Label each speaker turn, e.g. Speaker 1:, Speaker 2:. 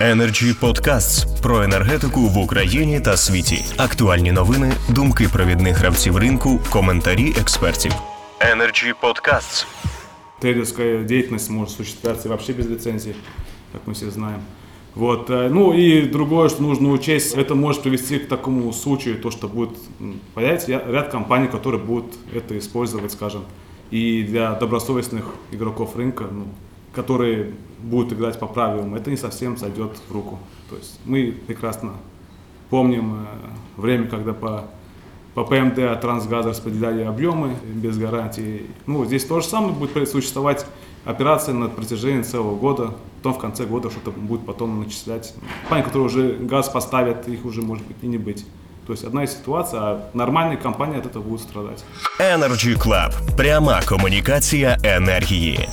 Speaker 1: Energy Podcasts про енергетику в Україні та світі. Актуальні новини, думки провідних гравців ринку, коментарі експертів. Energy Podcasts.
Speaker 2: трейдерская деятельность может осуществляться вообще без лицензии, как мы все знаем. Вот. э, Ну и другое, что нужно учесть, это может привести к такому случаю, то, что будет м, появиться я- ряд компаний, которые будут это использовать, скажем, и для добросовестных игроков рынка, ну, которые будут играть по правилам, это не совсем зайдет в руку. То есть мы прекрасно помним э, время, когда по по ПМД от Трансгаза распределяли объемы без гарантии. Ну, здесь то же самое будет существовать операция на протяжении целого года. Потом в конце года что-то будет потом начислять. Компании, которые уже газ поставят, их уже может быть и не быть. То есть одна из ситуаций, а нормальные компании от этого будут страдать.
Speaker 1: Energy Club. Пряма комунікація енергії.